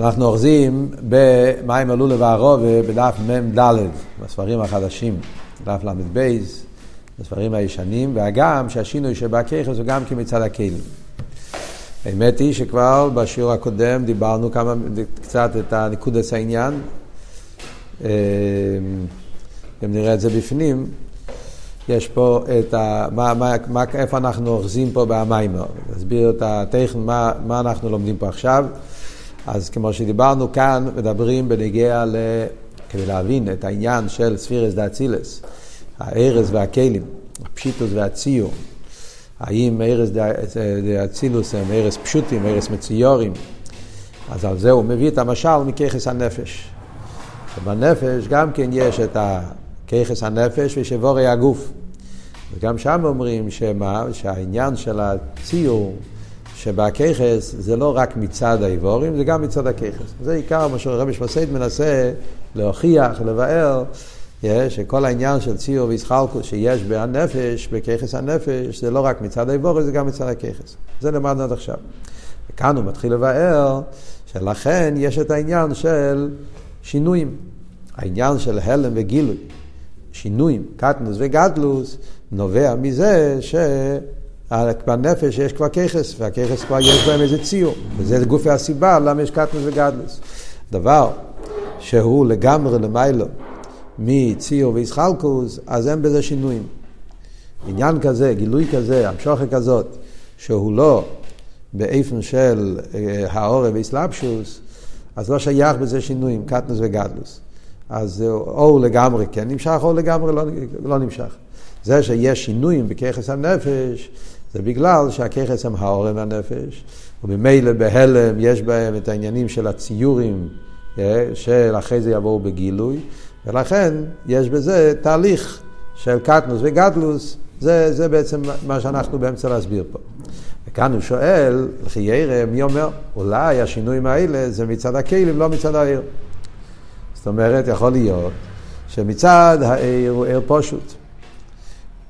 אנחנו אוחזים במים עלו לבערובה בדף מ"ד, בספרים החדשים, דף ל"ב, בספרים הישנים, והגם שהשינוי שבהכיכס הוא גם כמצד הכלים. האמת היא שכבר בשיעור הקודם דיברנו כמה, קצת את הנקודס העניין, אם נראה את זה בפנים, יש פה את ה... מה, מה, מה, איפה אנחנו אוחזים פה במיימר, נסביר את הטכן, מה, מה אנחנו לומדים פה עכשיו. אז כמו שדיברנו כאן, מדברים בנגיע ל... כדי להבין את העניין של ספירס דאצילס, הארז והכלים, הפשיטוס והציור. האם ארז דאצילוס הם ארז פשוטים, ארז מציורים. אז על זה הוא מביא את המשל מככס הנפש. ובנפש גם כן יש את ככס הנפש ושבורי הגוף. וגם שם אומרים שמה, שהעניין של הציור שבככס זה לא רק מצד האיבורים, זה גם מצד הככס. זה עיקר מה שרבי שמסייד מנסה להוכיח, לבאר, שכל העניין של ציור וישחלקוס שיש בנפש, בככס הנפש, זה לא רק מצד האיבורים, זה גם מצד הככס. זה למדנו עד עכשיו. וכאן הוא מתחיל לבאר שלכן יש את העניין של שינויים. העניין של הלם וגילוי, שינויים, קטנוס וגדלוס, נובע מזה ש... בנפש יש כבר ככס, והככס כבר יש בהם איזה ציור, וזה גופי הסיבה למה יש קטנוס וגדלוס. דבר שהוא לגמרי למיילו מציור וישחלקוס, אז אין בזה שינויים. עניין כזה, גילוי כזה, המשוכת כזאת, שהוא לא באיפן של אה, העורב ואיסלאפשוס, אז לא שייך בזה שינויים, קטנוס וגדלוס. אז או לגמרי כן נמשך, או לגמרי לא, לא נמשך. זה שיש שינויים בככס הנפש, זה בגלל שהככס הם העורם הנפש, וממילא בהלם יש בהם את העניינים של הציורים, אה, שאחרי זה יבואו בגילוי, ולכן יש בזה תהליך של קטנוס וגדלוס, זה, זה בעצם מה שאנחנו באמצע להסביר פה. וכאן הוא שואל, לכי ירא, מי אומר? אולי השינויים האלה זה מצד הכלים, לא מצד העיר. זאת אומרת, יכול להיות שמצד העיר הוא עיר פשוט.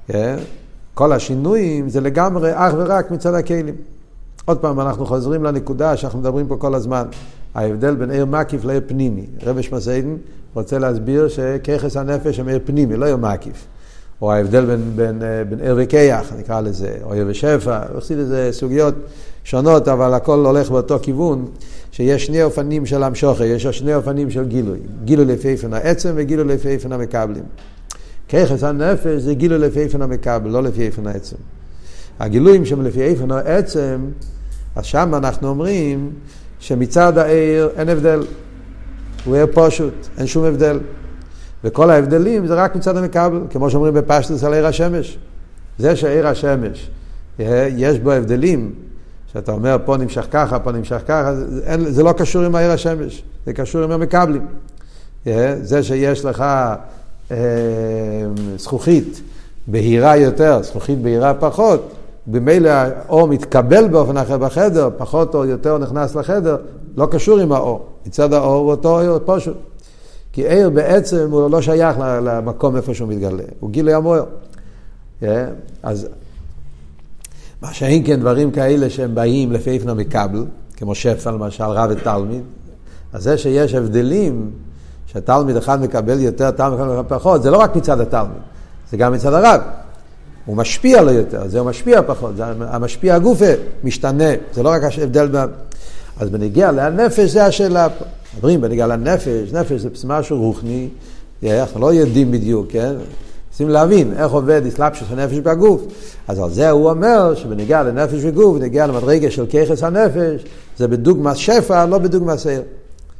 כן? כל השינויים זה לגמרי אך ורק מצד הכלים. עוד פעם, אנחנו חוזרים לנקודה שאנחנו מדברים פה כל הזמן. ההבדל בין עיר מקיף לעיר פנימי. רבש מסעידן רוצה להסביר שככס הנפש הם עיר פנימי, לא עיר מקיף. או ההבדל בין, בין, אה, בין עיר וכיח, נקרא לזה, או עיר ושפע, עושים לזה סוגיות שונות, אבל הכל הולך באותו כיוון, שיש שני אופנים של המשוכר, יש שני אופנים של גילוי. גילוי לפי איפן העצם וגילוי לפי איפן המקבלים. ככס הנפש זה גילוי לפי איפן המקבל, לא לפי איפן העצם. הגילויים שהם לפי איפן העצם, אז שם אנחנו אומרים שמצד העיר אין הבדל. הוא עיר פשוט, אין שום הבדל. וכל ההבדלים זה רק מצד המקבל, כמו שאומרים בפשטוס על עיר השמש. זה שעיר השמש, יש בו הבדלים, שאתה אומר פה נמשך ככה, פה נמשך ככה, זה, אין, זה לא קשור עם העיר השמש, זה קשור עם המקבלים. זה שיש לך זכוכית בהירה יותר, זכוכית בהירה פחות, במילא האור מתקבל באופן אחר בחדר, פחות או יותר נכנס לחדר, לא קשור עם האור. מצד האור הוא אותו אור פשוט. כי עיר בעצם הוא לא שייך למקום איפה שהוא מתגלה, הוא גילוי המוער. Yeah, אז מה שאין כן דברים כאלה שהם באים לפי איפנה מקבל, כמו שפע למשל, רב ותלמיד, אז זה שיש הבדלים, שתלמיד אחד מקבל יותר, תלמיד אחד מקבל פחות, זה לא רק מצד התלמיד, זה גם מצד הרב. הוא משפיע לו יותר, זה הוא משפיע פחות, זה המשפיע הגופה משתנה, זה לא רק הבדל ב... אז בנגיע לנפש זה השאלה פה. מדברים בנגיע לנפש, נפש זה משהו רוחני, אנחנו לא יודעים בדיוק, כן? צריכים להבין איך עובד אסלאפשוס הנפש בגוף. אז על זה הוא אומר שבנגיע לנפש וגוף, בנגיע למדרגה של ככס הנפש, זה בדוגמת שפע, לא בדוגמת סעיר.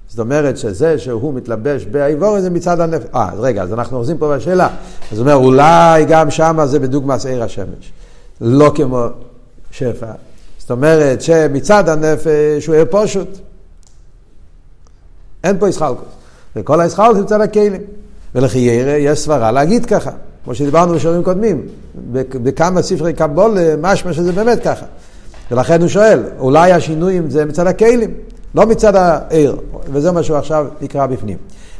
זאת אומרת שזה שהוא מתלבש באיבור זה מצד הנפש. אה, רגע, אז אנחנו אוחזים פה בשאלה. אז הוא אומר, אולי גם שמה זה בדוגמת שעיר השמש. לא כמו שפע. זאת אומרת שמצד הנפש הוא עיר פשוט. אין פה ישחלקוס. וכל הישחלקוס מצד הכלים. ולחיירה יש סברה להגיד ככה, כמו שדיברנו בשיעורים קודמים. בכמה ספרי קבולה, משמע שזה באמת ככה. ולכן הוא שואל, אולי השינויים זה מצד הכלים, לא מצד העיר, וזה מה שהוא עכשיו יקרא בפנים.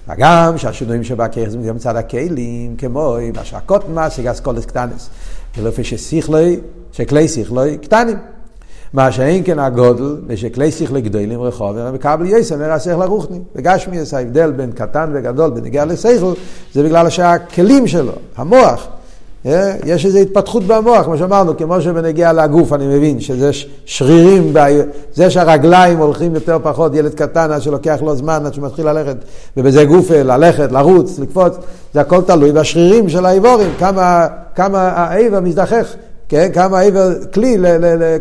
וגם שהשינויים שבכרך זה מצד הכלים, כמו מה שהקוטן מעסיק אסכולס קטנס, ולפי שכלי, שכלי שכלי קטנים. מה שאין כן הגודל, ושכלי שכלי גדולים רחוב, מקבל יסר נראה שכל הרוחני. וגשמי יש ההבדל בין קטן וגדול בנגיע לשכל, זה בגלל שהכלים שלו, המוח, יש איזו התפתחות במוח, כמו שאמרנו, כמו שבנגיע לגוף, אני מבין, שזה שרירים, זה שהרגליים הולכים יותר פחות, ילד קטן, עד שלוקח לו זמן, עד שהוא מתחיל ללכת, ובזה גוף ללכת, לרוץ, לקפוץ, זה הכל תלוי בשרירים של האיבורים, כמה, כמה האיבר מזדחך, כן? כמה האיבר כלי ל... ל, ל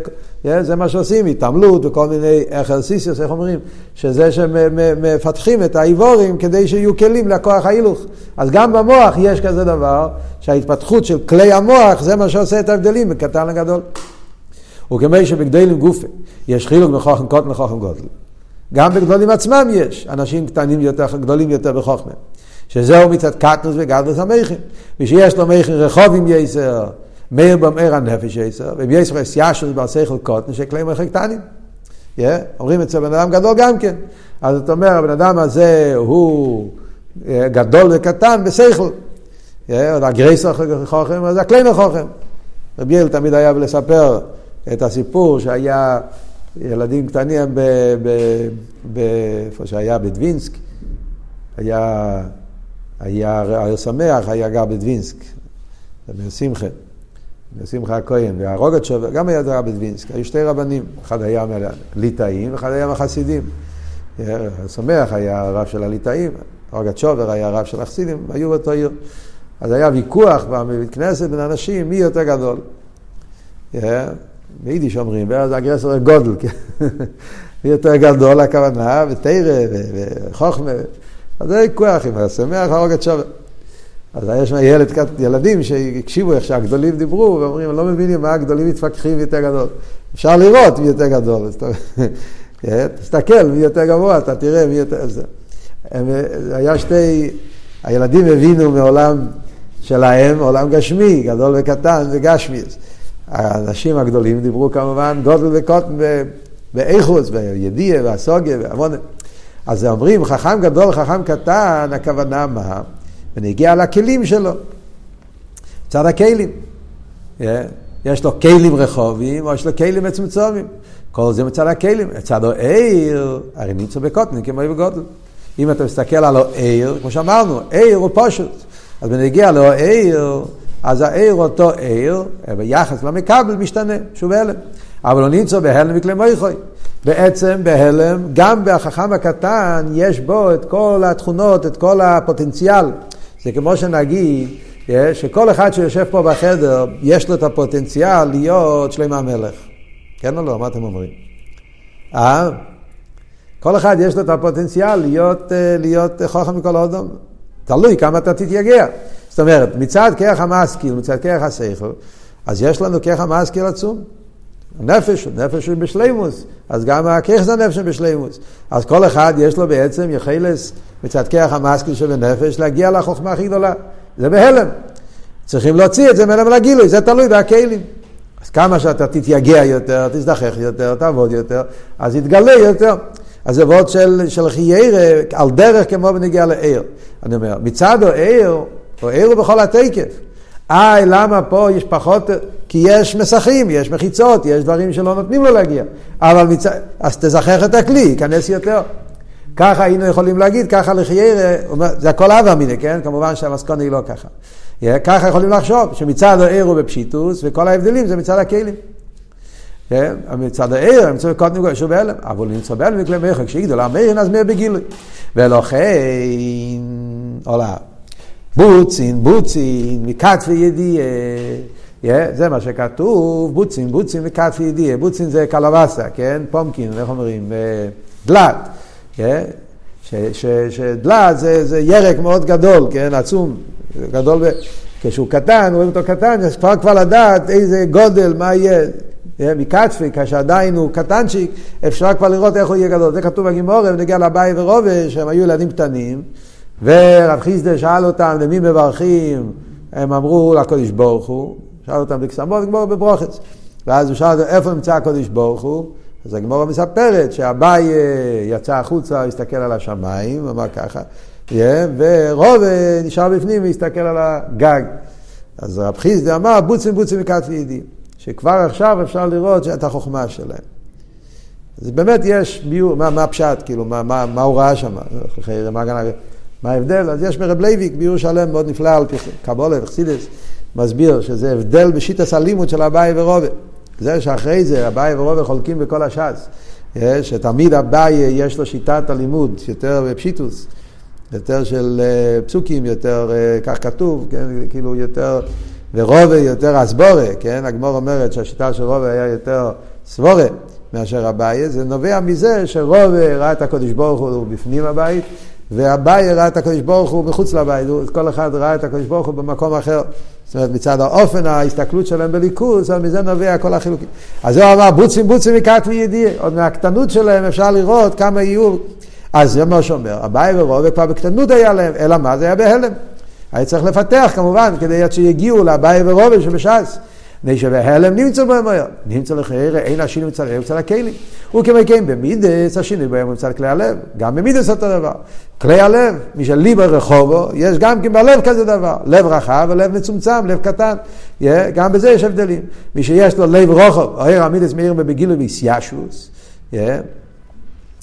זה מה שעושים, התעמלות וכל מיני אכרסיסיוס, איך אומרים? שזה שמפתחים את האיבורים כדי שיהיו כלים לכוח ההילוך. אז גם במוח יש כזה דבר, שההתפתחות של כלי המוח זה מה שעושה את ההבדלים מקטן לגדול. וכמי שבגדלים גופה יש חילוק בחוכם קוטן לחוכם גודל. גם בגדולים עצמם יש אנשים קטנים יותר, גדולים יותר בחוכמה. שזהו מצד קטנוס וגדלוס המכין. ושיש לו מכין רחוב עם יסר, מאיר במאיר הנפש יסר, וביסר יש ישוס בעשכל קוטן שכלי מכין קטנים. Yeah, אומרים אצל בן אדם גדול גם כן. אז אתה אומר, הבן אדם הזה הוא גדול וקטן בשכל. הגרייסר חוכם, זה הקליינר חוכם. רבי יל תמיד היה לספר את הסיפור שהיה ילדים קטנים איפה שהיה בדווינסק, היה, היה, היה שמח, היה גר בדווינסק, בשמחה, בשמחה הכהן, והרוגצ'וב גם היה גר בדווינסק, היו שתי רבנים, אחד היה מהליטאים ואחד היה מהחסידים. שמח היה הרב של הליטאים, רוגצ'ובר היה הרב של החסידים, היו באותו עיר. אז היה ויכוח בבית כנסת בין אנשים מי יותר גדול. ביידיש אומרים, ואז אגרסור גודל, כן? מי יותר גדול הכוונה, ותרא וחוכמה. אז זה ויכוח עם השמח הרוג את שובר. אז יש ילד, ילדים שהקשיבו איך שהגדולים דיברו, ואומרים, לא מבינים מה הגדולים מתווכחים יותר גדול. אפשר לראות מי יותר גדול. כן? תסתכל מי יותר גבוה, אתה תראה מי יותר... היה שתי... הילדים הבינו מעולם שלהם עולם גשמי, גדול וקטן וגשמי. האנשים הגדולים דיברו כמובן גודל וקוטן באיכוס, בידיעה והסוגיה והמון. אז אומרים חכם גדול, חכם קטן, הכוונה מה? ונגיע לכלים שלו, צד הכלים. Yeah. יש לו כלים רחובים או יש לו כלים מצומצומים. כל זה מצד הכלים. מצד העיר, הרי נמצא בקוטן כמו בגודל. אם אתה מסתכל על העיר, כמו שאמרנו, עיר הוא פשוט. אז בנגיע לא עיר, אז העיר אותו עיר, ביחס למקבל משתנה, שוב הלם. אבל הוא נמצא בהלם מכלי מויכוי. בעצם בהלם, גם בחכם הקטן, יש בו את כל התכונות, את כל הפוטנציאל. זה כמו שנגיד, אה, שכל אחד שיושב פה בחדר, יש לו את הפוטנציאל להיות שלמה המלך. כן או לא? מה אתם אומרים? אה? כל אחד יש לו את הפוטנציאל להיות, אה, להיות חוכם מכל אודום. תלוי כמה אתה תתייגע. זאת אומרת, מצד כרך המשכיל, מצד כרך השכל, אז יש לנו כרך המשכיל עצום. נפש, נפש הוא בשלימוס, אז גם הכרך זה נפש בשלימוס. אז כל אחד יש לו בעצם יחלס מצד כרך המשכיל שבנפש להגיע לחוכמה הכי גדולה. זה בהלם. צריכים להוציא את זה מהלם לגילוי, זה תלוי בהכלים. אז כמה שאתה תתייגע יותר, תזדחך יותר, תעבוד יותר, אז יתגלה יותר. אז זה וורד של, של חיירה, על דרך כמו בנגיע לעיר. אני אומר, מצד או עיר, או עיר הוא בכל התקף. איי, למה פה יש פחות, כי יש מסכים, יש מחיצות, יש דברים שלא נותנים לו להגיע. אבל מצד, אז תזכח את הכלי, ייכנס יותר. ככה היינו יכולים להגיד, ככה לחיירה, זה הכל אבא מיני, כן? כמובן שהמסקונה היא לא ככה. ככה יכולים לחשוב, שמצד העיר הוא בפשיטוס, וכל ההבדלים זה מצד הכלים. כן? מצד העיר, נמצא קודם כל שוב בהלם, אבל נמצא בהלם מכלי מרחק, כשיגדול המרין אז מאיר בגילוי. ולכן, עולה, בוצין, בוצין, מכת וידיעה. זה מה שכתוב, בוצין, בוצין מכת וידיעה. בוצין זה קלווסה, כן? פומקין, איך אומרים? דלת. שדלת זה, זה ירק מאוד גדול, כן? עצום, גדול. ב... כשהוא קטן, רואים אותו קטן, אז כבר כבר לדעת איזה גודל, מה יהיה. מקטפי, כשעדיין הוא קטנצ'יק, אפשר כבר לראות איך הוא יהיה גדול. זה כתוב בגימורה, ונגיע לבאי ורובה, שהם היו ילדים קטנים, ורב חיסדה שאל אותם למי מברכים, הם אמרו לקודש ברוך הוא, שאל אותם בקסמות, וגמור בברוכץ. ואז הוא שאל איפה נמצא הקודש ברוך הוא, אז הגמרא מספרת שאביי יצא החוצה, הסתכל על השמיים, אמר ככה, ורובה נשאר בפנים והסתכל על הגג. אז רב חיסדה אמר, בוצין בוצין מקטפיה ידיע. שכבר עכשיו אפשר לראות את החוכמה שלהם. אז באמת יש ביאור, מה, מה הפשט, כאילו, מה, מה, מה הוא ראה שם, מה ההבדל? אז יש מרב לוי יצחק ביאור שלם מאוד נפלא על פי קבלה וחסידות, מסביר שזה הבדל בשיטת הלימוד של אביי ורובה. זה שאחרי זה אביי ורובה חולקים בכל הש"ס. שתמיד אביי יש לו שיטת הלימוד יותר בפשיטוס, יותר של אה, פסוקים, יותר, אה, כך כתוב, כן, כאילו יותר, ורובה יותר אסבורה, כן, הגמור אומרת שהשיטה של רובה היה יותר סבורה מאשר אביי, זה נובע מזה שרובה ראה את הקודש ברוך הוא בפנים הבית, ואביי ראה את הקדוש ברוך הוא מחוץ לבית, כל אחד ראה את הקדוש ברוך הוא במקום אחר. זאת אומרת, מצד האופן ההסתכלות שלהם בליכוז, אז מזה נובע כל החילוקים. אז זה אמר, בוצים בוצים מקט וידיע. עוד מהקטנות שלהם אפשר לראות כמה יהיו. אז זה מה שאומר, אביי ורובה כבר בקטנות היה להם, אלא מה? זה היה בהלם. היה צריך לפתח כמובן, כדי שיגיעו לאביי ורובה שבש"ס. מפני שבהלם נמצא בהם מהר. נמצא לחיירה, אין השינוי להם, נמצא לכלים. הוא כמקיים במידס, השינוי בהם נמצא לכלי הלב. גם במידס אותו דבר. כלי הלב, מי שליבה רחובו, יש גם כן בלב כזה דבר. לב רחב ולב מצומצם, לב קטן. גם בזה יש הבדלים. מי שיש לו לב רוחב, אוהר המידס מאיר בגילו ויסיאשוס,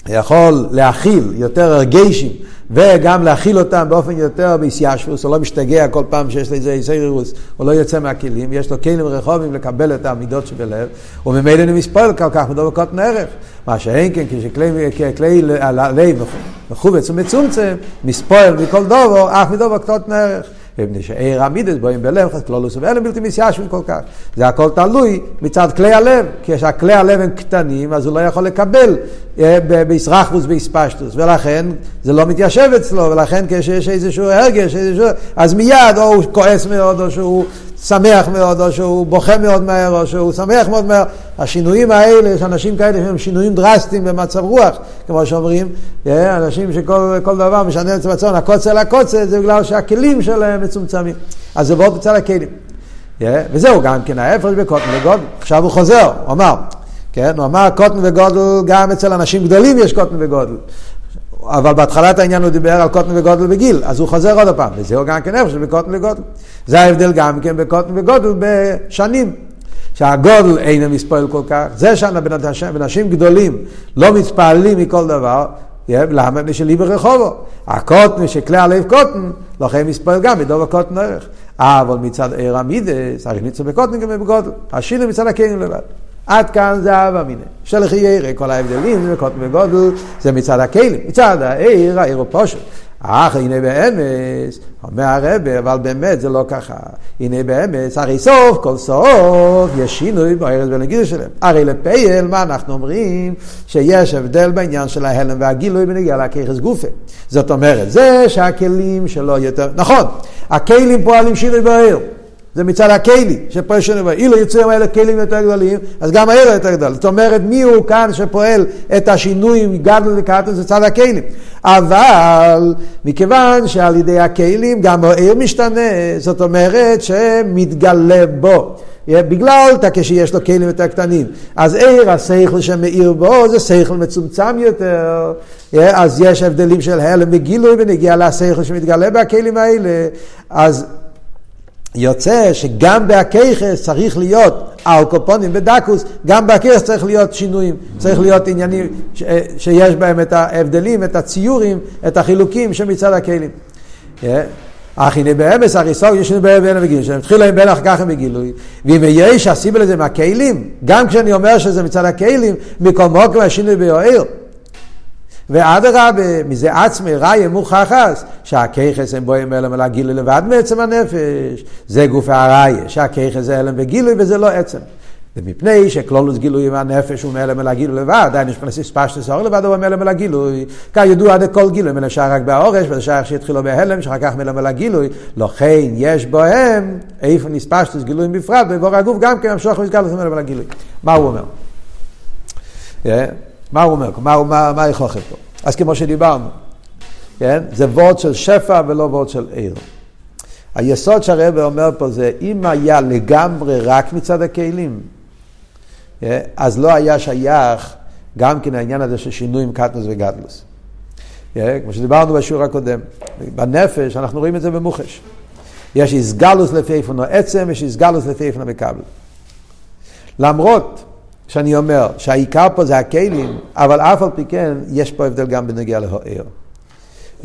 יכול להכיל יותר הרגשים. וגם להכיל אותם באופן יותר ביסיאשוס, הוא לא משתגע כל פעם שיש לו איזה איסיירוס, הוא לא יוצא מהכלים, יש לו כלים רחובים לקבל את המידות שבלב, וממילא נמספול כל כך מדובר קוטן ערך. מה שאין כן, כשכלי הלב מכובץ ומצומצם, מספול מכל דובו, אף מדובר קוטן ערך. מפני שעיר המידס בואים בלב, כלולוס ואלה בלתי מסיישבים כל כך. זה הכל תלוי מצד כלי הלב, כשהכלי הלב הם קטנים, אז הוא לא יכול לקבל אה, בישרחבוס ואיספשטוס, ולכן זה לא מתיישב אצלו, ולכן כשיש איזשהו הרגש, איזשהו, אז מיד או הוא כועס מאוד, או שהוא שמח מאוד, או שהוא בוכה מאוד מהר, או שהוא שמח מאוד מהר. השינויים האלה, יש אנשים כאלה שהם שינויים דרסטיים במצב רוח, כמו שאומרים, אה, אנשים שכל דבר משנה את מצבם, הקוצה לקוצה, זה בגלל שהכלים שלהם מצומצמים. אז זה מאוד בצד הכלים. אה, וזהו גם כן ההפרש בקוטן וגודל. עכשיו הוא חוזר, הוא אמר, כן, הוא אמר קוטן וגודל, גם אצל אנשים גדולים יש קוטן וגודל. אבל בהתחלת העניין הוא דיבר על קוטן וגודל בגיל, אז הוא חוזר עוד פעם, וזהו גם כן איפה שבקוטן וגודל. זה ההבדל גם כן בקוטן וגודל בשנים. שהגודל אינו מספועל כל כך, זה שאנשים גדולים לא מתפעלים מכל דבר, למה? משלי ברחובו. הקוטן, שכלי הלב קוטן, לכן מספועל גם בדוב הקוטן ערך. אבל מצד עיר המידס, הרי ניצו בקוטן גם בגודל. השינו מצד הקיינים לבד. עד כאן זה אהבה מיניה. שלחי ירא, כל ההבדלים, זה וגודל, זה מצד הכלים. מצד העיר, העיר הוא פושט. אך הנה באמס, אומר הרבה, אבל באמת זה לא ככה. הנה באמס, הרי סוף כל סוף יש שינוי בארץ ולגידו שלהם. הרי לפייל, מה אנחנו אומרים? שיש הבדל בעניין של ההלם והגילוי בנגיע לככס גופה. זאת אומרת, זה שהכלים שלו יותר, נכון, הכלים פועלים שינוי בעיר. זה מצד הכלי, שפועל בעיר. אילו יצורים האלה כלים יותר גדולים, אז גם העיר יותר גדול. זאת אומרת, מי הוא כאן שפועל את השינוי גדול וקטן, זה צד הכלים. אבל מכיוון שעל ידי הכלים גם העיר משתנה, זאת אומרת שמתגלה בו. בגלל כשיש לו כלים יותר קטנים. אז עיר השכל שמאיר בו זה שכל מצומצם יותר, אז יש הבדלים של הלם וגילוי ונגיע לשכל שמתגלה בכלים האלה. אז יוצא שגם בהכיכס צריך להיות אלקופונים ודקוס, גם בהכיכס צריך להיות שינויים, צריך להיות עניינים ש, שיש בהם את ההבדלים, את הציורים, את החילוקים שמצד הכלים. אך הנה באמס הריסוק יש לנו בין המגילוי שלהם, התחילו עם כך הם בגילוי, ואם יש הסיבה לזה מהכלים, גם כשאני אומר שזה מצד הכלים, מכל מוקר השינוי ביוער. ואדרבה, מזה עצמי ראי מוכחס, שהכיכס הם בואים אלם על הגילוי לבד מעצם הנפש. זה גוף הראי, שהכיכס זה אלם וגילוי וזה לא עצם. ומפני שכלולוס גילוי עם הנפש הוא מלם אל הגילוי לבד, דהיינו שפנסיס פשטוס האור לבד הוא מלם אל הגילוי. כידוע עד כל גילוי מן השאר רק בהאורש, וזה שייך שהתחילו בהלם, שאחר כך מלם אל הגילוי. לכן יש בהם איפה נספשטוס גילוי בפרט, ובבור הגוף גם כן המשוך וסגל מלם אל הגילוי. מה הוא אומר? מה הוא אומר? מה, מה, מה פה? אז כמו שדיברנו, כן? זה וורד של שפע ולא וורד של עיר. היסוד שהרבא אומר פה זה, אם היה לגמרי רק מצד הכלים, כן? אז לא היה שייך גם כן העניין הזה של שינוי עם קטנוס וגדלוס. כן? כמו שדיברנו בשיעור הקודם. בנפש אנחנו רואים את זה במוחש. יש איסגלוס לפי איפה נו עצם, יש איסגלוס לפי איפה נו מקבל. למרות שאני אומר שהעיקר פה זה הכלים, אבל אף על פי כן יש פה הבדל גם בנגיע להוער.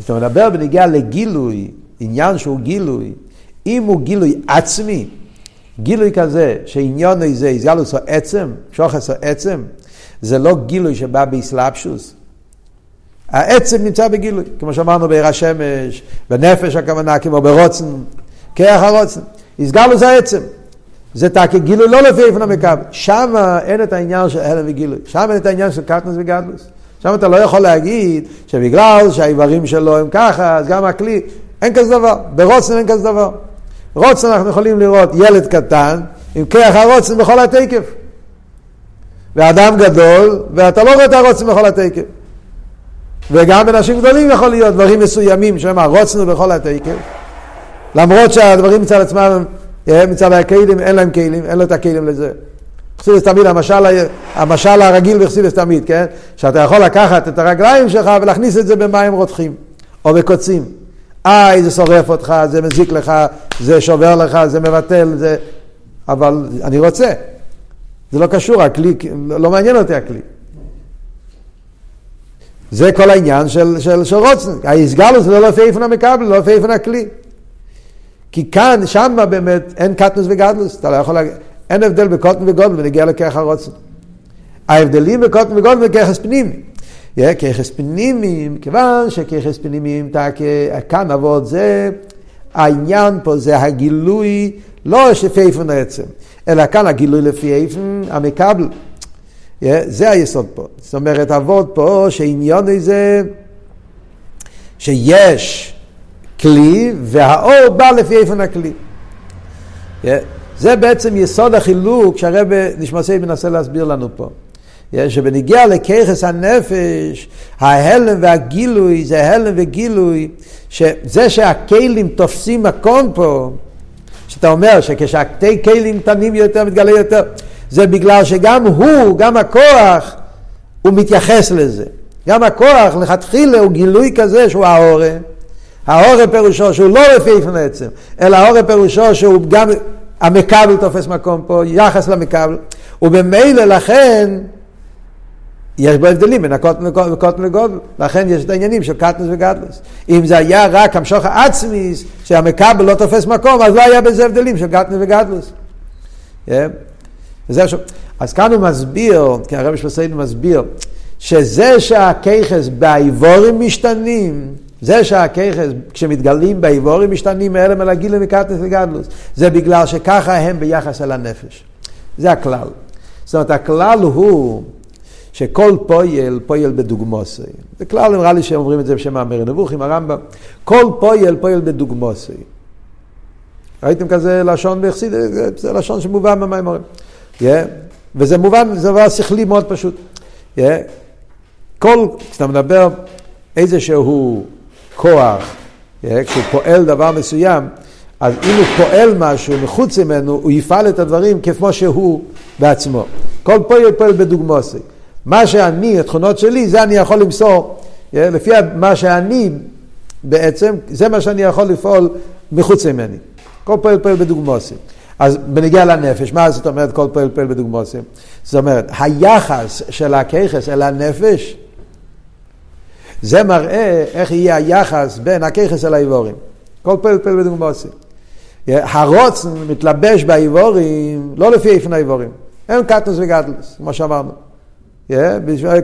אומרת, מדבר בנגיע לגילוי, עניין שהוא גילוי, אם הוא גילוי עצמי, גילוי כזה שעניון איזה איזגלוס או עצם, שוחס או עצם, זה לא גילוי שבא באסלאפשוס. העצם נמצא בגילוי, כמו שאמרנו בעיר השמש, בנפש הכוונה, כמו ברוצן, כרך הרוצן. איסגלוס העצם. זה תקי גילוי לא לפי איפן המקבל. שם אין את העניין של הלם וגילוי. שם אין את העניין של קטנוס וגדלוס. שם אתה לא יכול להגיד שבגלל שהאיברים שלו הם ככה, אז גם הכלי, אין כזה דבר. ברוצן אין כזה דבר. רוצן אנחנו יכולים לראות ילד קטן עם כרך הרוצן בכל התקף. ואדם גדול, ואתה לא רואה את הרוצן בכל התקף. וגם בנשים גדולים יכול להיות דברים מסוימים שהם הרוצנו בכל התקף. למרות שהדברים מצד עצמם, אה, מצד הכלים, אין להם כלים, אין לו את הכלים לזה. חסידס תמיד, המשל, המשל הרגיל בחסידס תמיד, כן? שאתה יכול לקחת את הרגליים שלך ולהכניס את זה במים רותחים, או בקוצים. איי, זה שורף אותך, זה מזיק לך, זה שובר לך, זה מבטל, זה... אבל אני רוצה. זה לא קשור, הכלי, לא מעניין אותי הכלי. זה כל העניין של, של, של רוצן. ההסגלוס זה לא לפי איפן המקבל, לא לפי איפן הכלי. כי כאן, שם באמת, אין קטנוס וגדלוס. אתה לא יכול להגיד, אין הבדל בקוטן וגודל ונגיע לכרך הרוצן. ההבדלים בקוטן וגודל וככס פנימי. ככס פנימיים, כיוון שככס פנימיים, כאן עבוד זה, העניין פה זה הגילוי, לא לפי איפן העצם, אלא כאן הגילוי לפי איפן המקבל. זה היסוד פה. זאת אומרת, עבוד פה שעניון זה שיש כלי והאור בא לפי איפן הכלי. זה בעצם יסוד החילוק שהרב נשמע מנסה להסביר לנו פה. שבנגיע לככס הנפש, ההלם והגילוי, זה הלם וגילוי, שזה שהכלים תופסים מקום פה, שאתה אומר שכשהקטי כלים קטנים יותר מתגלה יותר, זה בגלל שגם הוא, גם הכוח, הוא מתייחס לזה. גם הכוח לכתחילה הוא גילוי כזה שהוא ההורה. ההורה פירושו שהוא לא לפי איפן עצם, אלא ההורה פירושו שהוא גם, המקבל תופס מקום פה, יחס למקבל, ובמילא לכן יש בו הבדלים בין הקוטן וקוטן לגודל, לכן יש את העניינים של קטנוס וגדלוס. אם זה היה רק המשוך העצמיס, שהמקבל לא תופס מקום, אז לא היה בזה הבדלים של קטנוס וגדלוס. Yeah. וזה עכשיו, אז כאן הוא מסביר, כי הרב שבסיידן מסביר, שזה שהכיכס באיבורים משתנים, זה שהכיכס, כשמתגלים באיבורים משתנים מאלה מלגילים מקטנוס וגדלוס, זה בגלל שככה הם ביחס אל הנפש. זה הכלל. זאת אומרת, הכלל הוא שכל פועל, פועל בדוגמוסי. זה כלל נראה לי שאומרים את זה בשם האמר נבוכים, הרמב"ם. כל פועל, פועל בדוגמוסי. ראיתם כזה לשון ביחסיד, זה לשון שמובן במימורים. Yeah. וזה מובן, זה דבר שכלי מאוד פשוט. Yeah. כל, כשאתה מדבר איזשהו כוח, yeah, כשהוא פועל דבר מסוים, אז אם הוא פועל משהו מחוץ ממנו, הוא יפעל את הדברים כמו שהוא בעצמו. כל פועל פועל בדוגמוסי. מה שאני, התכונות שלי, זה אני יכול למסור, לפי מה שאני בעצם, זה מה שאני יכול לפעול מחוץ ממני. כל פועל פועל בדוגמוסים. אז בנגיע לנפש, מה זאת אומרת כל פועל פועל בדוגמוסים? זאת אומרת, היחס של הככס אל הנפש, זה מראה איך יהיה היחס בין הככס אל האיבורים. כל פועל בדוגמוסים. הרוצן מתלבש באיבורים, לא לפי איפן האיבורים. אין קטנוס וגדלוס, כמו שאמרנו.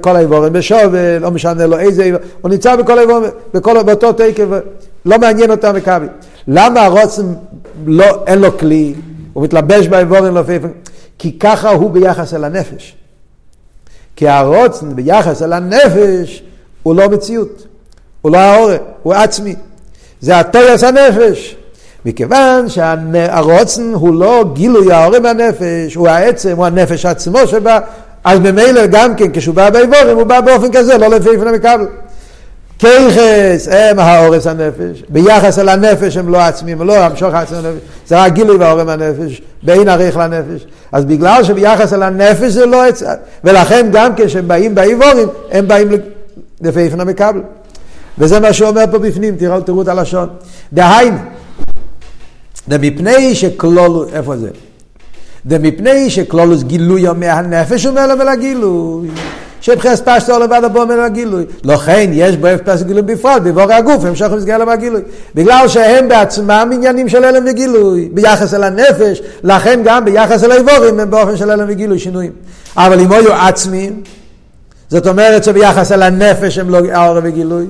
כל האיבורים בשובל, לא משנה לו איזה איבור, הוא נמצא בכל האיבורים, בכל, באותו תקף, לא מעניין אותם מכבי. למה הרוצן לא, אין לו כלי, הוא מתלבש באיבורים לא פעמים? כי ככה הוא ביחס אל הנפש. כי הרוצן ביחס אל הנפש הוא לא מציאות, הוא לא העורף, הוא עצמי. זה הטויוס הנפש. מכיוון שהרוצן הוא לא גילוי העורם מהנפש, הוא העצם, הוא הנפש עצמו שבה, אז ממילא גם כן כשהוא בא באיבורים הוא בא באופן כזה, לא לפי איפן המקבל. כיחס הם האורס הנפש, ביחס אל הנפש הם לא עצמיים, לא המשוך עצמי הנפש, זה רק גילוי והאורם הנפש, בין עריך לנפש. אז בגלל שביחס אל הנפש זה לא עצמי, ולכן גם כשהם באים באיבורים, הם באים לפי איפן המקבל. וזה מה שהוא אומר פה בפנים, תראו, תראו את הלשון. דהיינו, ומפני שכלול, איפה זה? ומפני שכלולוס גילוי מהנפש אומר לו ולגילוי. שבחס פשטו לבד הבוא מן הגילוי. לכן יש בו אפס גילוי בפרט, בבור הגוף, המשך במסגרת למה הגילוי. בגלל שהם בעצמם עניינים של הלם וגילוי, ביחס אל הנפש, לכן גם ביחס אל האיבורים הם באופן של הלם וגילוי שינויים. אבל אם היו עצמיים, זאת אומרת שביחס אל הנפש הם לא אור וגילוי.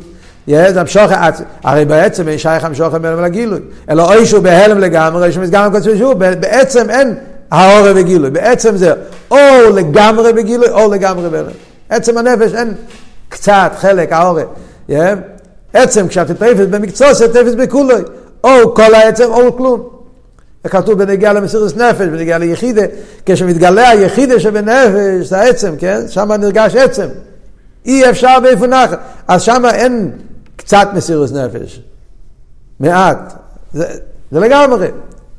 הרי בעצם אין שייך המשוך בהלם לגילוי, אלא אוי שהוא בהלם לגמרי, שמסגרם קצת שהוא, בעצם אין האור וגילוי, בעצם זה או לגמרי בגילוי או לגמרי בהלם. עצם הנפש אין קצת, חלק, האור. עצם כשאתה תפס במקצוע, זה תפס בכולוי. או כל העצם או כלום. כתוב בנגיעה למסירות נפש, בנגיעה ליחידה, כשמתגלה היחידה שבנפש, זה העצם, כן? שם נרגש עצם. אי אפשר באיפה נחת. אז שם אין קצת מסירות נפש. מעט. זה, זה לגמרי.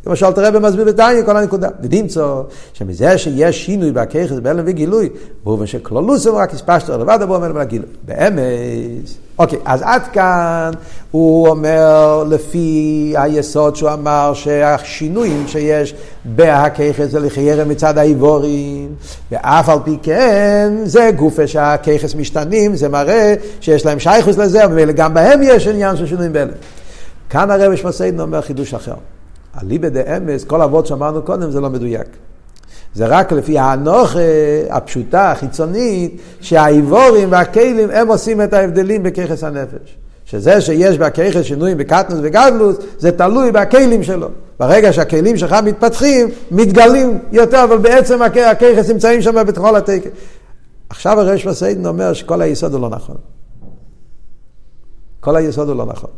כמו שאלת הרב מסביר בתניא, כל הנקודה. ודמצו, שמזה שיש שינוי בהכיכס, בהלם וגילוי, באופן שכלולוס הוא רק הספשתו לבד הבוא אומר לגילוי. באמת. אוקיי, אז עד כאן הוא אומר לפי היסוד שהוא אמר שהשינויים שיש בהכיכס זה לחיירה מצד האיבורים, ואף על פי כן זה גופה שהכיכס משתנים, זה מראה שיש להם שייכוס לזה, אבל גם בהם יש עניין של שינויים בהלם. כאן הרב שמסיידן אומר חידוש אחר. אליבא דאמס, כל אבות שאמרנו קודם זה לא מדויק. זה רק לפי האנוכה הפשוטה, החיצונית, שהאיבורים והכלים הם עושים את ההבדלים בככס הנפש. שזה שיש בככס שינויים בקטנוס וגדלוס, זה תלוי בכלים שלו. ברגע שהכלים שלך מתפתחים, מתגלים יותר, אבל בעצם הככס נמצאים שם בכל התקן. עכשיו הרש מסיידן אומר שכל היסוד הוא לא נכון. כל היסוד הוא לא נכון.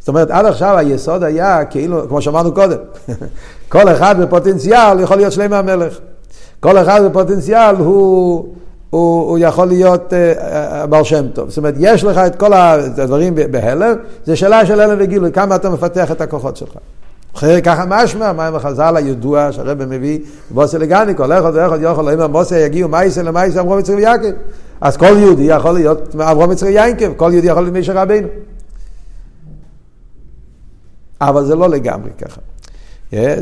זאת אומרת, עד עכשיו היסוד היה כאילו, כמו שאמרנו קודם, כל אחד בפוטנציאל יכול להיות שלם המלך. כל אחד בפוטנציאל הוא, הוא, הוא יכול להיות uh, בעל שם טוב. זאת אומרת, יש לך את כל הדברים בהלם, זה שאלה של הלם וגילוי, כמה אתה מפתח את הכוחות שלך. אחרי ככה משמע, מים החז"ל הידוע שהרבא מביא, בוסי לגני, כל אחד ואחד יכול, אם המוסי יגיעו מייסה למייסה, אברום יצחק ויעקב. אז כל יהודי יכול להיות אברום יצחק ויעקב, כל יהודי יכול להיות מישר רבינו. אבל זה לא לגמרי ככה.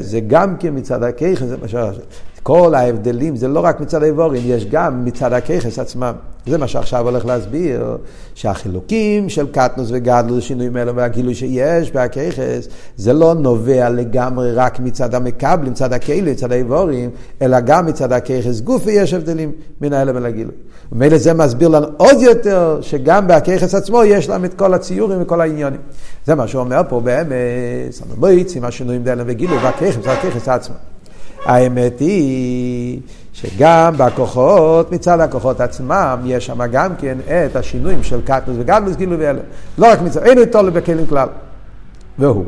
זה גם כן מצד הכיכס, זה מה שעכשיו. כל ההבדלים זה לא רק מצד האיבורים, יש גם מצד הכיכס עצמם. זה מה שעכשיו הולך להסביר, שהחילוקים של קטנוס וגדלוס, שינויים האלה והגילוי שיש בהכיכס, זה לא נובע לגמרי רק מצד המקבלים, מצד הכלים, מצד האיבורים, אלא גם מצד הכיכס גוף ויש הבדלים מן האלה ולגילוי. ומילא זה מסביר לנו עוד יותר, שגם בהכיכס עצמו יש להם את כל הציורים וכל העניונים. זה מה שהוא אומר פה באמת, סנובויצים, השינויים דלם וגילוי, והכיכס, זה הכיכס עצמו. האמת היא שגם בכוחות, מצד הכוחות עצמם, יש שם גם כן את השינויים של קטנוס וגדלוס, גילוי ואלה. לא רק מצד, אין איתו בכלים כלל. והוא.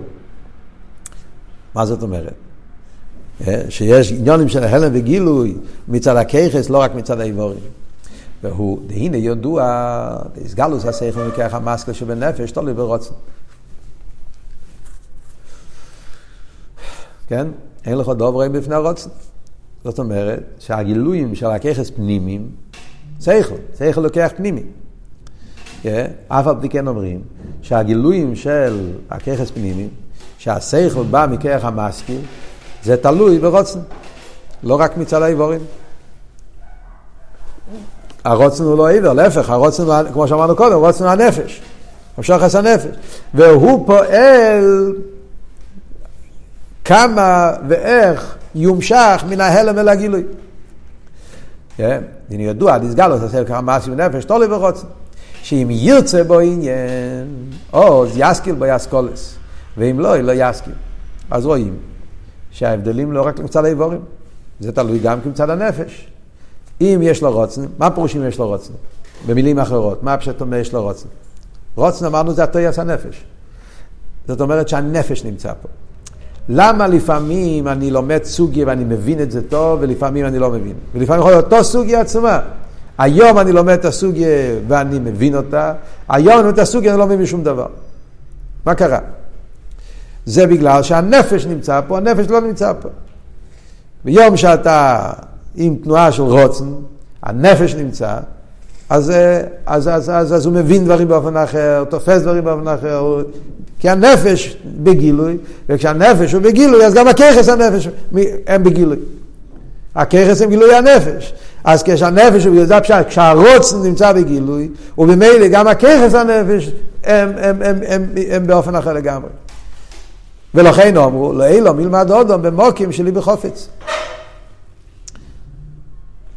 מה זאת אומרת? אה, שיש עניונים של הלם וגילוי מצד הכיכס, לא רק מצד האיבורים. והוא, והנה ידוע, הסגלוס השכל מכרך המסקל שבנפש, תלוי ברוצן. כן? אין לך דוברים בפני הרוצן. זאת אומרת שהגילויים של הככס פנימיים, שכל, שכל לוקח פנימי. Yeah, אף על פי כן אומרים שהגילויים של הככס פנימיים, שהשכל בא מכרך המשכיל, זה תלוי ברוצן, לא רק מצד האיבורים. הרוצן הוא לא עיוור, להפך, הרוצן כמו שאמרנו קודם, הרוצן הוא הנפש, המשוך עשה נפש. והוא פועל כמה ואיך יומשך מן ההלם אל הגילוי. הנה ידוע, דיסגלו, תעשה כמה מעשים נפש, תולי ורוצן. שאם ירצה בו עניין, או יסקיל בו יסקולס, ואם לא, לא יסקיל. אז רואים שההבדלים לא רק מצד האיבורים, זה תלוי גם מצד הנפש. אם יש לו רוצן, מה פירוש אם יש לו רוצן? במילים אחרות, מה פשוט אומר יש לו רוצן? רוצן אמרנו זה התויס הנפש. זאת אומרת שהנפש נמצא פה. למה לפעמים אני לומד סוגיה ואני מבין את זה טוב, ולפעמים אני לא מבין? ולפעמים יכול להיות אותו סוגיה עצמה. היום אני לומד את הסוגיה ואני מבין אותה, היום אני לומד את הסוגיה ואני לא מבין שום דבר. מה קרה? זה בגלל שהנפש נמצא פה, הנפש לא נמצא פה. ביום שאתה עם תנועה של רוצן, הנפש נמצא, אז, אז, אז, אז, אז הוא מבין דברים באופן אחר, תופס דברים באופן אחר, כי הנפש בגילוי, וכשהנפש הוא בגילוי, אז גם הככס הנפש הם בגילוי. הככס הם גילוי הנפש. אז כשהנפש הוא גילוי, הפשט, כשהרוצן נמצא בגילוי, ובמילא גם הככס הנפש הם, הם, הם, הם, הם באופן אחר לגמרי. ולכן אמרו, לאילום ילמד אודום במוקים שלי בחופץ.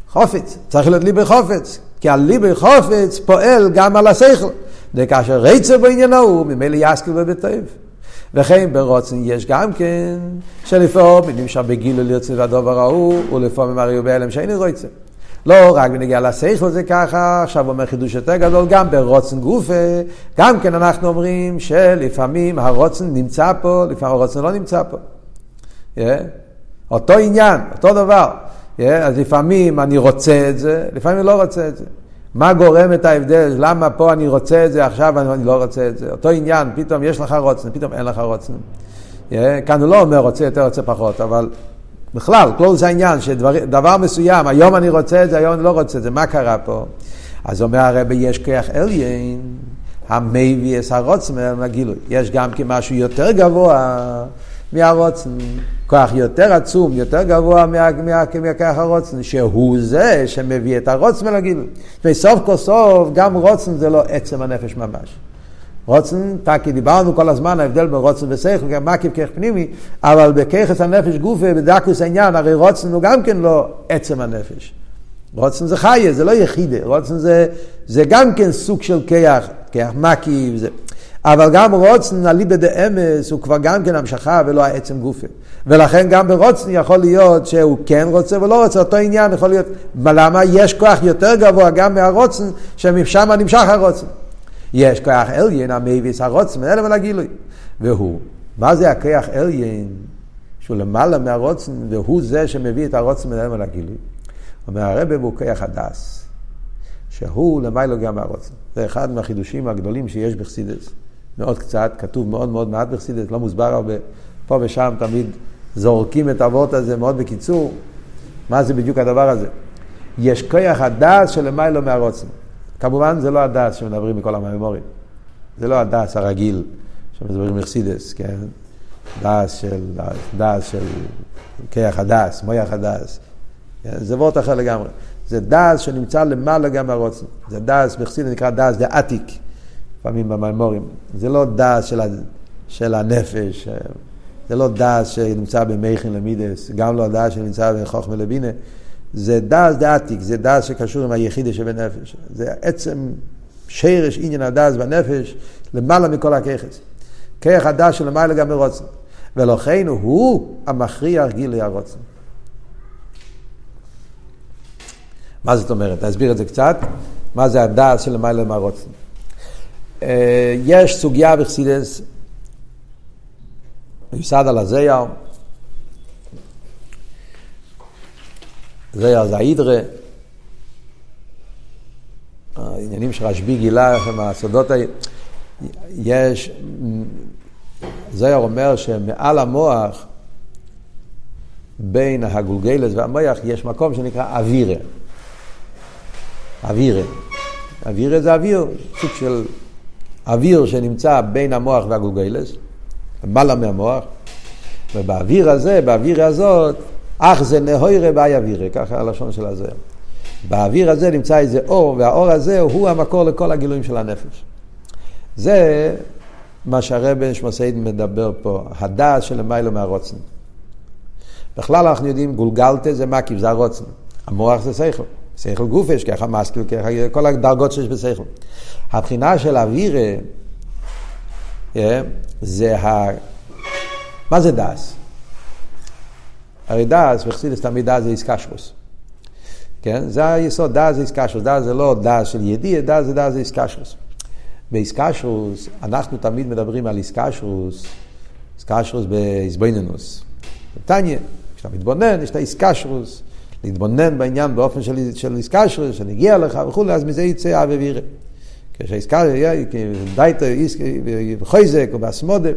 חופץ, צריך להיות ליבי חופץ, כי הליבי חופץ פועל גם על השכל. וכאשר רצה בעניינו הוא ממילא יסקל בביתיו. וכן ברוצן יש גם כן, שלפעמים נמשך בגילו לרצה והדובר ההוא, ולפעמים הרי הוא בהלם שאין רוצה. לא רק בנגיע לשכל זה ככה, עכשיו אומר חידוש יותר גדול, גם ברוצן גופה, גם כן אנחנו אומרים שלפעמים הרוצן נמצא פה, לפעמים הרוצן לא נמצא פה. Yeah. אותו עניין, אותו דבר. Yeah. אז לפעמים אני רוצה את זה, לפעמים אני לא רוצה את זה. מה גורם את ההבדל? למה פה אני רוצה את זה, עכשיו אני לא רוצה את זה? אותו עניין, פתאום יש לך רוצן, פתאום אין לך רוצן. כאן הוא לא אומר רוצה יותר, רוצה פחות, אבל בכלל, כל זה העניין, שדבר מסוים, היום אני רוצה את זה, היום אני לא רוצה את זה, מה קרה פה? אז אומר הרבי, יש כוח אליין, המביא את הרוצן מהגילוי. יש גם כמשהו יותר גבוה מהרוצן, כוח יותר עצום, יותר גבוה מהכוח הרוצן, שהוא זה שמביא את הרוצן לגילוי. וסוף כל סוף, גם רוצן זה לא עצם הנפש ממש. רוצן, כי דיברנו כל הזמן, ההבדל בין רוצן ושכל, גם מקיף כרך פנימי, אבל בככס הנפש גופה, בדקוס העניין, הרי רוצן הוא גם כן לא עצם הנפש. רוצן זה חיה, זה לא יחידה, רוצן זה, זה גם כן סוג של כיח, כיח מקיף, זה. אבל גם רוצן, אליבא דאמס, הוא כבר גם כן המשכה ולא העצם גופה. ולכן גם ברוצן יכול להיות שהוא כן רוצה ולא רוצה, אותו עניין יכול להיות, למה יש כוח יותר גבוה גם מהרוצן, שמשם נמשך הרוצן. יש כוח אליין המביס הרוצן מן הגילוי. והוא, מה זה הכוח אליין שהוא למעלה מהרצון, והוא זה שמביא את הרצון מן הגילוי? אומר הרב הוא כוח הדעת, שהוא למעלה גם מהרצון. זה אחד מהחידושים הגדולים שיש בחסידות. מאוד קצת, כתוב מאוד מאוד מעט בחסידות, לא מוסבר הרבה. פה ושם תמיד זורקים את האבות הזה מאוד בקיצור. מה זה בדיוק הדבר הזה? יש כוח הדעת שלמעלה מהרצון. כמובן זה לא הדעת שמדברים בכל המאמרים. זה לא הדעת הרגיל שמדברים בחסידות, כן? דעת של, דעת של כוח הדעת, מוח הדעת. כן? זה וורט אחר לגמרי. זה דעת שנמצא למעלה גם מהרצון. זה דעת, בחסידות נקרא דעת דעתיק, לפעמים במאמרים. זה לא דעת של, של הנפש, זה לא דעת שנמצא בין מוחין למידות, גם לא דעת שנמצא בחוכמה לבינה. זה דעת דעתיק, זה דעת שקשור עם היחידה שבנפש. זה עצם שרש עניין הדס בנפש למעלה מכל הככס. כרך הדס שלמעלה גם מרוצן. ולכן הוא המכריח גילוי הרוצן. מה זאת אומרת? נסביר את זה קצת. מה זה הדס שלמעלה מהרוצן? אה, יש סוגיה בחסידס, מיוסד על הזייר, זה אז ההידרה, העניינים שרשב"י גילה שם, הסודות. יש, זוהר אומר שמעל המוח, בין הגולגלס והמוח, יש מקום שנקרא אווירה. אווירה. אווירה זה אוויר, סוג של אוויר שנמצא בין המוח והגולגלס, למעלה מהמוח, ובאוויר הזה, באוויר הזאת, אך זה נהוירה באי אווירה, ככה הלשון של הזוהר. באוויר הזה נמצא איזה אור, והאור הזה הוא המקור לכל הגילויים של הנפש. זה מה שהרבן שמוסייד מדבר פה, הדעת של מיילו מהרוצן. בכלל אנחנו יודעים, גולגלתה זה מקיף, זה הרוצן. המוח זה שכל. שכל גופש, ככה מסקיל, ככה כל הדרגות שיש בשכל. הבחינה של אווירה, זה ה... מה זה דעת? הרי דעת, בחסידות תמיד דעת זה התקשרות. כן? זה היסוד, דעת זה התקשרות. דעת זה לא דעת של ידיעה, דעת זה דעת זה התקשרות. בהתקשרות, אנחנו תמיד מדברים על התקשרות, התקשרות בהתבוננות. בתניא, כשאתה מתבונן, יש את ההתקשרות, להתבונן בעניין באופן של, של התקשרות, שנגיע לך וכולי, אז מזה יצא אהבה ויראה. כשהאיסקשרוס, דייטר, חויזק או באסמודה,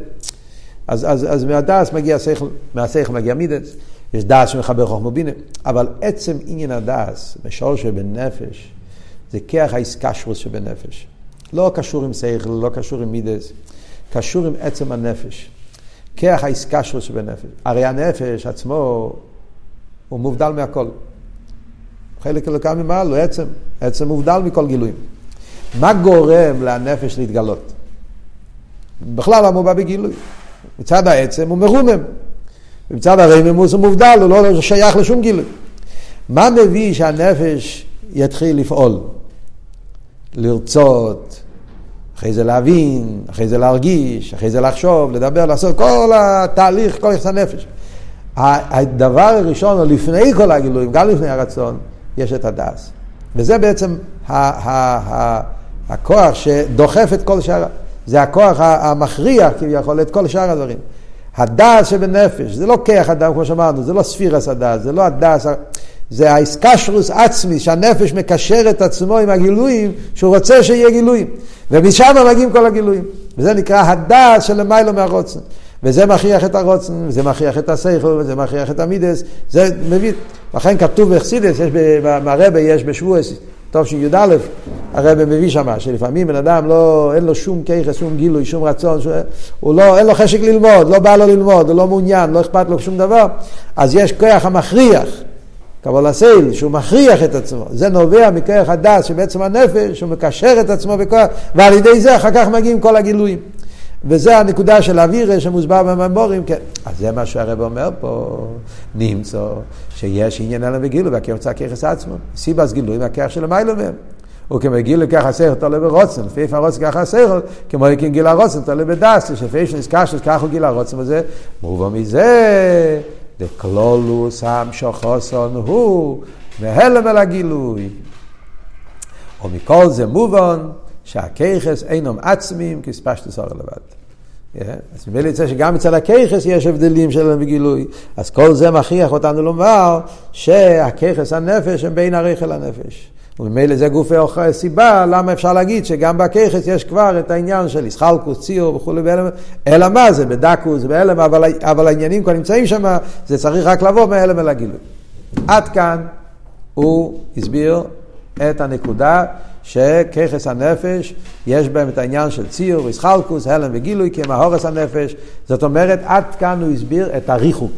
אז, אז, אז מהדס מגיע שכל, מהשכל מגיע מידס. יש דס שמחבר חוכמה בינה, אבל עצם עניין הדס, בשור שבנפש, זה כיח האיסקשרוס שבנפש. לא קשור עם שכל, לא קשור עם מידס, קשור עם עצם הנפש. כיח האיסקשרוס שבנפש. הרי הנפש עצמו, הוא מובדל מהכל. חלק אלוקה ממעל הוא עצם, עצם מובדל מכל גילויים. מה גורם לנפש להתגלות? בכלל למה הוא בא בגילוי? מצד העצם הוא מרומם. ומצד הרממוס הוא מובדל, הוא לא שייך לשום גילוי. מה מביא שהנפש יתחיל לפעול? לרצות, אחרי זה להבין, אחרי זה להרגיש, אחרי זה לחשוב, לדבר, לעשות כל התהליך, כל יחס הנפש. הדבר הראשון, או לפני כל הגילויים, גם לפני הרצון, יש את הדעת. וזה בעצם הכוח שדוחף את כל שאר, זה הכוח המכריע כביכול את כל שאר הדברים. הדעת שבנפש, זה לא כוח הדעת כמו שאמרנו, זה לא ספירת הדעת, זה לא הדעת, זה ההתקשרות עצמי, שהנפש מקשר את עצמו עם הגילויים, שהוא רוצה שיהיה גילויים. ומשם מגיעים כל הגילויים. וזה נקרא הדס שלמיילו מהרוצן. וזה מכריח את הרוצן, וזה מכריח את הסייכל, וזה מכריח את המידס, זה מביא, לכן כתוב באכסידס, יש מהרבה יש בשבועס, טוב שי"א, הרב מביא שמה, שלפעמים בן אדם לא, אין לו שום כיחס, שום גילוי, שום רצון, שום, הוא לא, אין לו חשק ללמוד, לא בא לו ללמוד, הוא לא מעוניין, לא אכפת לו שום דבר, אז יש כוח המכריח, קבול הסייל, שהוא מכריח את עצמו, זה נובע מכוח הדס שבעצם הנפש, הוא מקשר את עצמו בכוח, ועל ידי זה אחר כך מגיעים כל הגילויים. וזה הנקודה של אווירה שמוסבר בממורים, כן. אז זה מה שהרב אומר פה, נמצא שיש עניין אלם וגילו, והכיח רוצה כיחס עצמו. סיבס גילוי והכיח של המיילו מהם. וכמגיל לכך הסכר תולה ברוצן, לפי איפה הרוצן ככה הסכר, כמו יקין גיל הרוצן תולה בדס, לפי איפה נזכר שכך הוא גיל הרוצן וזה, מובן מזה, דקלולוס המשוכוסון הוא, מהלם אל הגילוי. ומכל זה מובן, שהכיכס אינם עצמיים כספשטוס אור לבד. אז ממילא יצא שגם אצל הכיכס יש הבדלים שלהם בגילוי. אז כל זה מכריח אותנו לומר שהכיכס הנפש הם בין הרכל לנפש. וממילא זה גופי סיבה למה אפשר להגיד שגם בכיכס יש כבר את העניין של ישחלקוס, ציור וכולי בהלם, אלא מה זה בדקוס, בהלם, אבל, אבל העניינים כבר נמצאים שם, זה צריך רק לבוא מהלם אל הגילוי. עד כאן הוא הסביר את הנקודה שככס הנפש, יש בהם את העניין של ציור, ויסחלקוס, הלם וגילוי, כי הם ההורס הנפש. זאת אומרת, עד כאן הוא הסביר את הריחוק,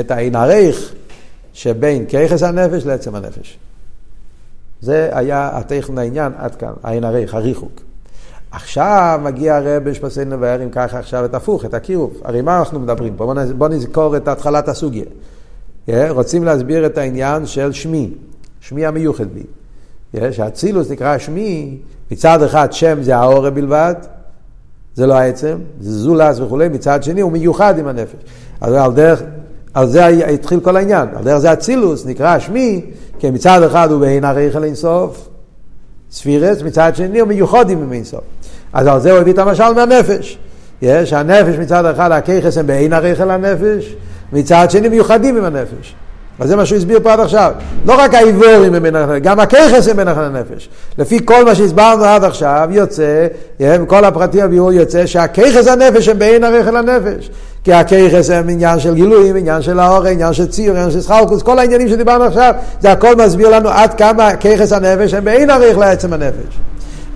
את העין הריך שבין ככס הנפש לעצם הנפש. זה היה הטכן העניין עד כאן, העין הריך, הריחוק. עכשיו מגיע הרב שפסינו אם ככה עכשיו את הפוך, את הקירוב. הרי מה אנחנו מדברים פה? בואו נזכור את התחלת הסוגיה. רוצים להסביר את העניין של שמי, שמי המיוחד בי. שהאצילוס נקרא שמי, מצד אחד שם זה האורה בלבד, זה לא העצם, זה זולס וכולי, מצד שני הוא מיוחד עם הנפש. אז על דרך, על זה התחיל כל העניין, על דרך זה אצילוס נקרא שמי, כי מצד אחד הוא בעין הרייכל אינסוף, ספירס, מצד שני הוא מיוחד עם אינסוף. אז על זה הוא הביא את המשל מהנפש. יש, הנפש מצד אחד, הכיכס הם בעין הרייכל הנפש, מצד שני מיוחדים עם הנפש. אז זה מה שהוא הסביר פה עד עכשיו. לא רק האיבורים הם בין הנפש, גם הככס הם בין הנפש. לפי כל מה שהסברנו עד עכשיו, יוצא, כל הפרטים הביאור יוצא שהככס הנפש הם בעין הרכל הנפש. כי הככס הם עניין של גילויים, עניין של האור, עניין של ציר, עניין של סחלקוס, כל העניינים שדיברנו עכשיו, זה הכל מסביר לנו עד כמה ככס הנפש הם בעין הרכל לעצם הנפש.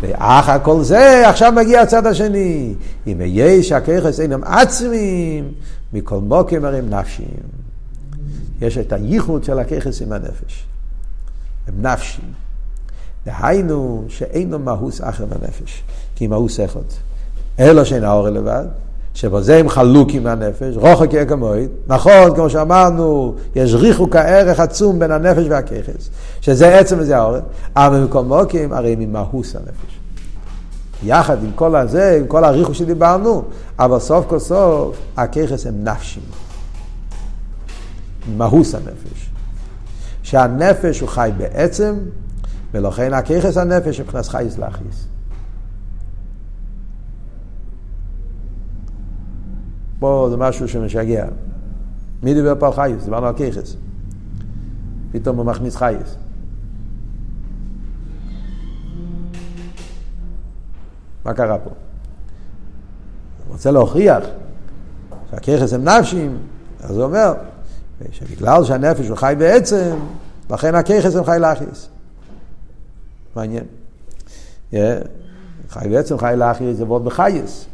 ואחר כל זה, עכשיו מגיע הצד השני. אם יש הככס אינם עצמיים, מכל מוקים הרי נפשיים. יש את הייחוד של הככס עם הנפש. הם נפשים. דהיינו שאינו מהוס אחר בנפש, כי מהוס אחד. אלו שאין האור לבד, שבזה הם חלוקים מהנפש, רוחק יהיה כמוהד. נכון, כמו שאמרנו, יש ריחוק הערך עצום בין הנפש והככס, שזה עצם וזה האור, אבל במקום מוקים הרי ממהוס הנפש. יחד עם כל הזה, עם כל הריחוק שדיברנו, אבל סוף כל סוף, הככס הם נפשים. מהוס הנפש. שהנפש הוא חי בעצם, ולכן הכיכס הנפש מבחינת חייס לאחיס. פה זה משהו שמשגע. מי דיבר פה על חייס? דיברנו על כיכס. פתאום הוא מכניס חייס. מה קרה פה? הוא רוצה להוכיח שהכיכס הם נפשים, אז הוא אומר, שבגלל שהנפש הוא חי בעצם, לכן הככס הם חי לאחיס. מעניין. חי בעצם, חי לאחיס זה ועוד בחייס.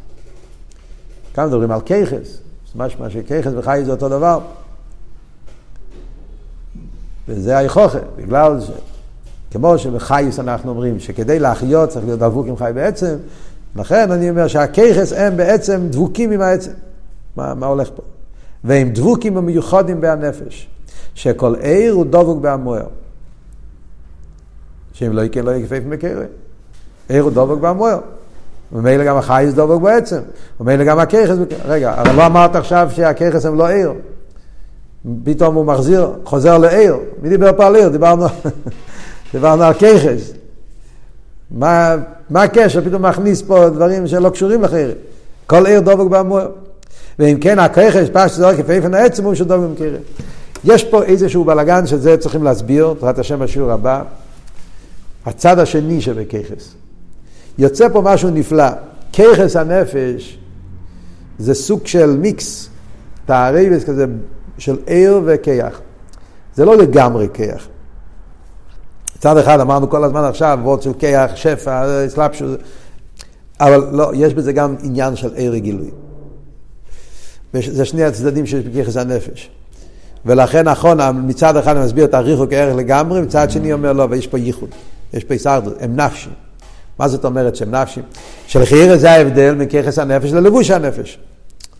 כאן מדברים על ככס, משמע שככס וחייס זה אותו דבר. וזה היכוכה, בגלל ש... כמו שבחייס אנחנו אומרים שכדי להחיות צריך להיות דבוק עם חי בעצם, לכן אני אומר שהכיכס הם בעצם דבוקים עם העצם. מה, מה הולך פה? והם דבוקים המיוחדים בהנפש, שכל עיר הוא דבוק בהמוער. שאם לא יקרה לא יקפה מקרה. עיר הוא דבוק בהמוער. ומילא גם החייס דבוק בעצם, ומילא גם הכיכס, רגע, אבל לא אמרת עכשיו שהכיכס הם לא עיר. פתאום הוא מחזיר, חוזר לעיר. מי דיבר פה על עיר? דיברנו, דיברנו על כיכס. מה, מה הקשר? פתאום מכניס פה דברים שלא קשורים לחיר. כל עיר דבוק בהמוער. ואם כן הכיכס פשט זורק כפי איפן העצם הוא שדבוק במקרה. יש פה איזשהו בלאגן שזה צריכים להסביר, בעזרת השם בשיעור הבא, הצד השני שבכיכס. יוצא פה משהו נפלא. כיכס הנפש זה סוג של מיקס, תערבס כזה של עיר וכיח. זה לא לגמרי כיח. מצד אחד אמרנו כל הזמן עכשיו, וורד של כיח, שפע, סלאפשו, אבל לא, יש בזה גם עניין של עיר וגילוי. זה שני הצדדים שיש בכיכס הנפש. ולכן נכון, מצד אחד אני מסביר את הריחו כערך לגמרי, מצד שני אומר לא, ויש פה ייחוד, יש פה הישרדות, הם נפשים. מה זאת אומרת שהם נפשים? שלחייר זה ההבדל מככס הנפש ללבוש הנפש.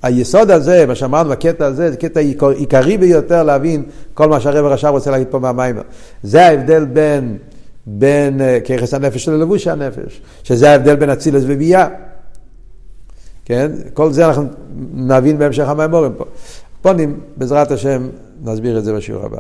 היסוד הזה, מה שאמרנו בקטע הזה, זה קטע עיקרי ביותר להבין כל מה שהרב הרש"ב רוצה להגיד פה מהמיימר. זה ההבדל בין, בין אה, ככס הנפש ללבוש הנפש, שזה ההבדל בין אצילס וביאה. כן? כל זה אנחנו נבין בהמשך המיימורים פה. פונים, בעזרת השם, נסביר את זה בשיעור הבא.